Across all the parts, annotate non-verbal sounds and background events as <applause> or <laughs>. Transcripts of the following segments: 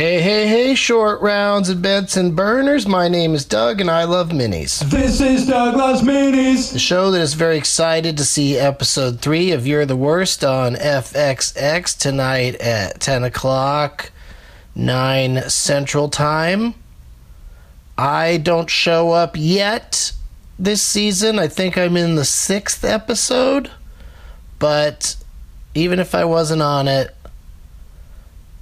Hey, hey, hey, short rounds and Benson burners. My name is Doug and I love minis. This is Doug Loves Minis. The show that is very excited to see episode three of You're the Worst on FXX tonight at 10 o'clock, 9 Central Time. I don't show up yet this season. I think I'm in the sixth episode. But even if I wasn't on it,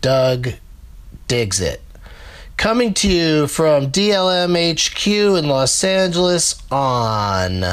Doug digs it. Coming to you from DLMHQ in Los Angeles on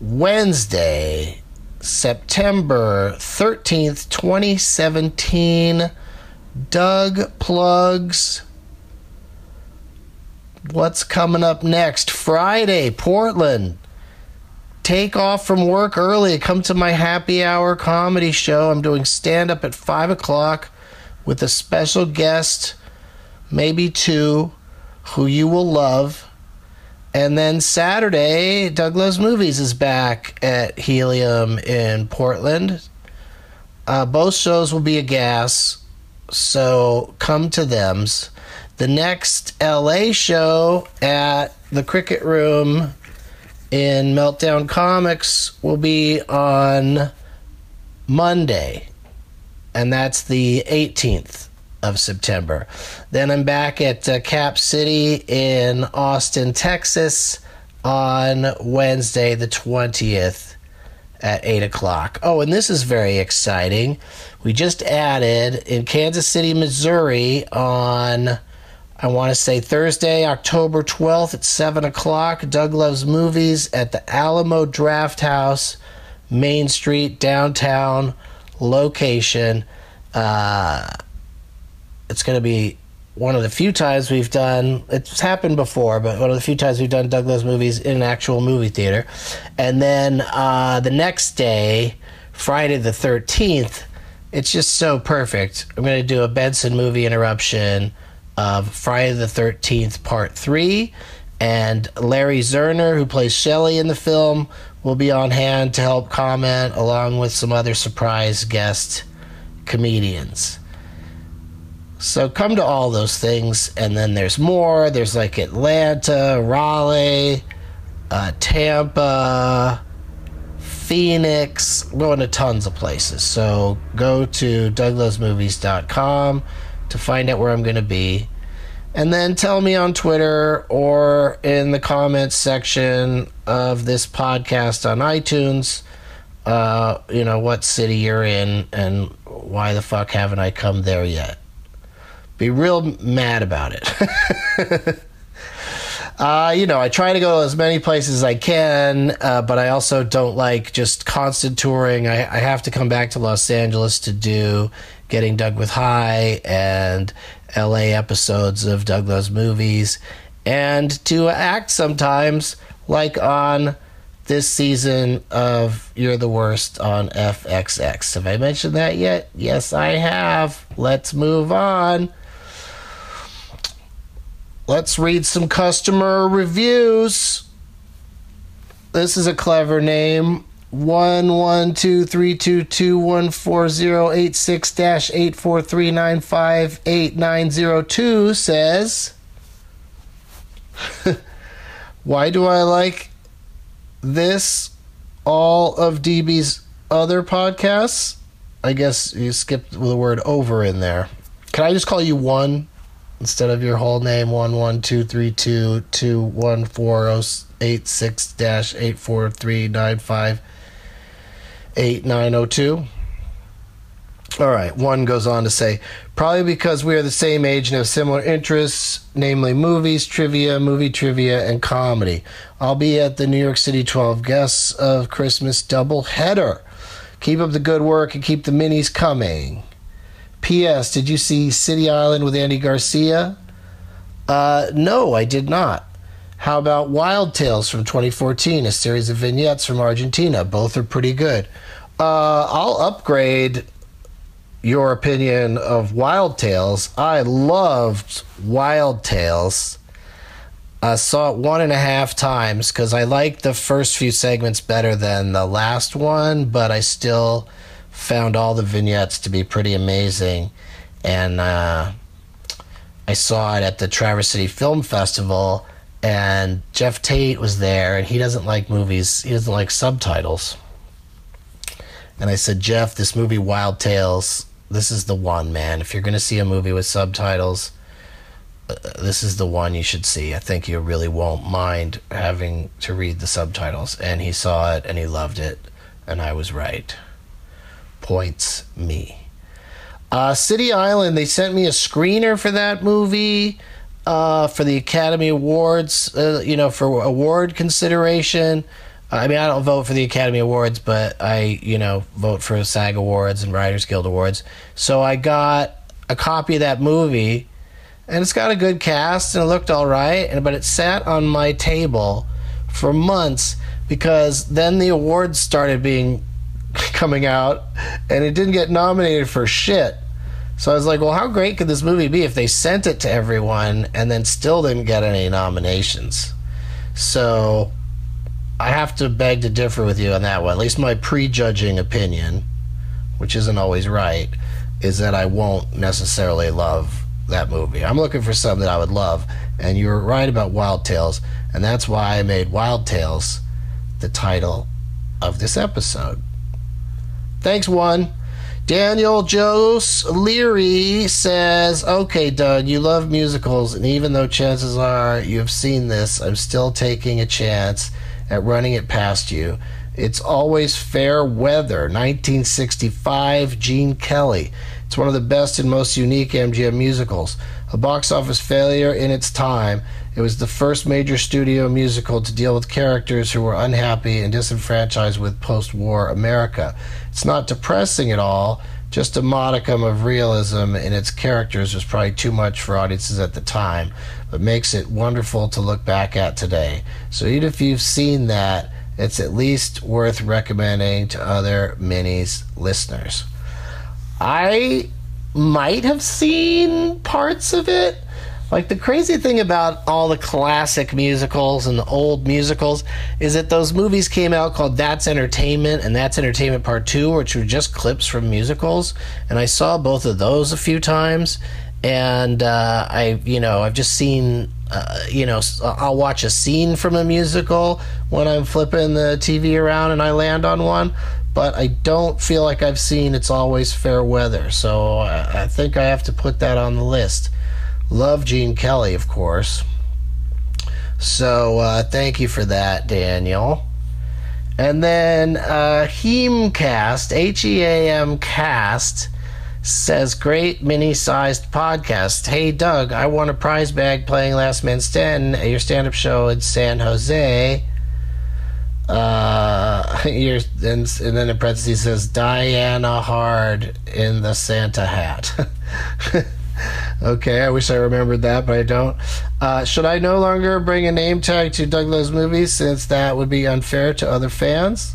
Wednesday, September 13th, 2017. Doug plugs what's coming up next. Friday, Portland. Take off from work early. Come to my happy hour comedy show. I'm doing stand up at 5 o'clock with a special guest, maybe two, who you will love. And then Saturday, Doug Loves Movies is back at Helium in Portland. Uh, both shows will be a gas, so come to them's. The next LA show at the Cricket Room in Meltdown Comics will be on Monday, and that's the 18th of September. Then I'm back at uh, Cap City in Austin, Texas on Wednesday, the 20th at 8 o'clock. Oh, and this is very exciting. We just added in Kansas City, Missouri on. I want to say Thursday, October 12th at 7 o'clock. Doug Loves Movies at the Alamo Drafthouse, Main Street, downtown location. Uh, it's going to be one of the few times we've done it's happened before but one of the few times we've done doug loves movies in an actual movie theater and then uh, the next day friday the 13th it's just so perfect i'm going to do a benson movie interruption of friday the 13th part 3 and larry zerner who plays shelley in the film will be on hand to help comment along with some other surprise guest comedians so come to all those things, and then there's more. There's like Atlanta, Raleigh, uh, Tampa, Phoenix. Going to tons of places. So go to douglovesmovies.com to find out where I'm going to be. And then tell me on Twitter or in the comments section of this podcast on iTunes, uh, you know, what city you're in and why the fuck haven't I come there yet be real mad about it. <laughs> uh, you know, I try to go as many places as I can, uh, but I also don't like just constant touring. I, I, have to come back to Los Angeles to do Getting Doug with High and LA episodes of Doug Loves Movies, and to act sometimes like on this season of You're the Worst on FXX. Have I mentioned that yet? Yes, I have. Let's move on. Let's read some customer reviews. This is a clever name. One one two three two two one four zero eight six dash eight four three nine five eight nine zero two says <laughs> Why do I like this all of DB's other podcasts? I guess you skipped the word over in there. Can I just call you one? instead of your whole name one one two three two two one four zero eight six dash eight four three nine five eight nine zero two. All right, one goes on to say, probably because we are the same age and have similar interests, namely movies, trivia, movie trivia, and comedy. I'll be at the New York City 12 Guests of Christmas double header. Keep up the good work and keep the minis coming. P.S. Did you see City Island with Andy Garcia? Uh, no, I did not. How about Wild Tales from 2014, a series of vignettes from Argentina? Both are pretty good. Uh, I'll upgrade your opinion of Wild Tales. I loved Wild Tales. I saw it one and a half times because I liked the first few segments better than the last one, but I still found all the vignettes to be pretty amazing. And uh, I saw it at the Traverse City Film Festival, and Jeff Tate was there, and he doesn't like movies. He doesn't like subtitles. And I said, Jeff, this movie Wild Tales, this is the one, man. If you're going to see a movie with subtitles, uh, this is the one you should see. I think you really won't mind having to read the subtitles. And he saw it and he loved it, and I was right. Points me. Uh, City Island, they sent me a screener for that movie uh, for the Academy Awards, uh, you know, for award consideration. I mean, I don't vote for the Academy Awards, but I, you know, vote for SAG Awards and Writers Guild Awards. So I got a copy of that movie, and it's got a good cast, and it looked all right. And but it sat on my table for months because then the awards started being <laughs> coming out, and it didn't get nominated for shit. So I was like, well, how great could this movie be if they sent it to everyone and then still didn't get any nominations? So I have to beg to differ with you on that one. At least my prejudging opinion, which isn't always right, is that I won't necessarily love that movie. I'm looking for something that I would love, and you were right about Wild Tales, and that's why I made Wild Tales the title of this episode. Thanks, one. Daniel Jose Leary says, Okay, Doug, you love musicals, and even though chances are you have seen this, I'm still taking a chance at running it past you. It's always fair weather, 1965, Gene Kelly. It's one of the best and most unique MGM musicals. A box office failure in its time, it was the first major studio musical to deal with characters who were unhappy and disenfranchised with post war America. It's not depressing at all, just a modicum of realism in its characters was probably too much for audiences at the time, but makes it wonderful to look back at today. So even if you've seen that, it's at least worth recommending to other minis listeners. I might have seen parts of it. Like the crazy thing about all the classic musicals and the old musicals is that those movies came out called That's Entertainment and That's Entertainment Part 2, which were just clips from musicals. And I saw both of those a few times. And uh, I, you know, I've just seen, uh, you know, I'll watch a scene from a musical when I'm flipping the TV around and I land on one but I don't feel like I've seen It's Always Fair Weather, so I, I think I have to put that on the list. Love Gene Kelly, of course. So uh, thank you for that, Daniel. And then uh, Heamcast, H E A M Cast, says, Great mini sized podcast. Hey, Doug, I won a prize bag playing Last Man Stand at your stand up show in San Jose. <laughs> Uh, and, and then in parentheses says Diana Hard in the Santa hat. <laughs> okay, I wish I remembered that, but I don't. Uh, should I no longer bring a name tag to Doug Loves movies since that would be unfair to other fans?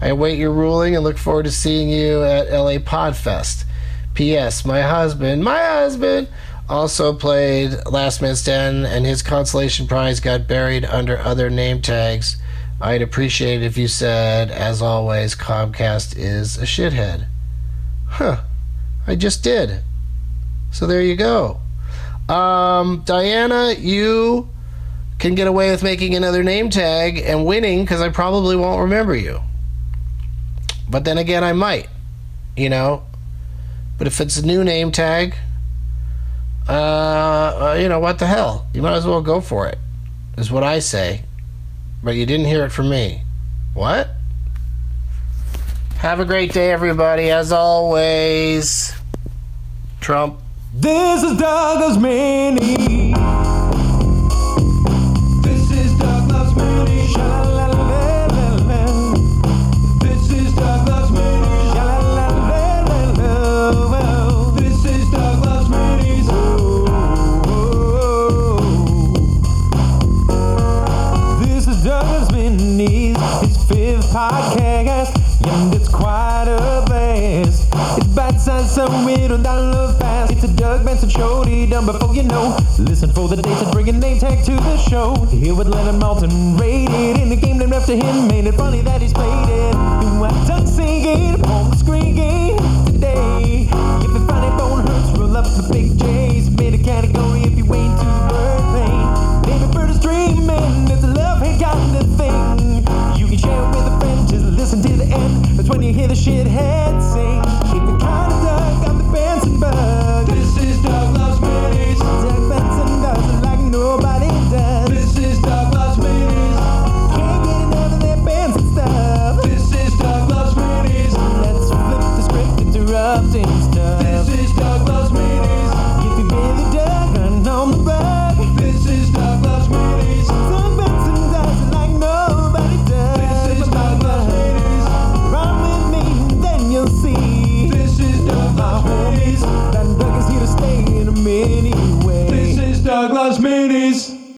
I await your ruling and look forward to seeing you at LA Podfest. P.S. My husband, my husband, also played Last Man Stand, and his consolation prize got buried under other name tags I'd appreciate it if you said, as always, Comcast is a shithead. Huh. I just did. So there you go. Um, Diana, you can get away with making another name tag and winning because I probably won't remember you. But then again, I might, you know. But if it's a new name tag, uh, uh, you know, what the hell? You might as well go for it, is what I say but you didn't hear it from me. What? Have a great day, everybody. As always, Trump. This is Doug Loves Mini. Podcast, and it's quite a blast. It's bite sized, so it'll download fast. It's a Doug Benson show, he done before you know. Listen for the dates and bring a name tag to the show. Here with Leonard Maltin rated in the game named after him. Made it funny that he's played it. Do I Doug singing screen game today? If the funny bone hurts, roll up the big J's. Made a category you hear the shithead sing.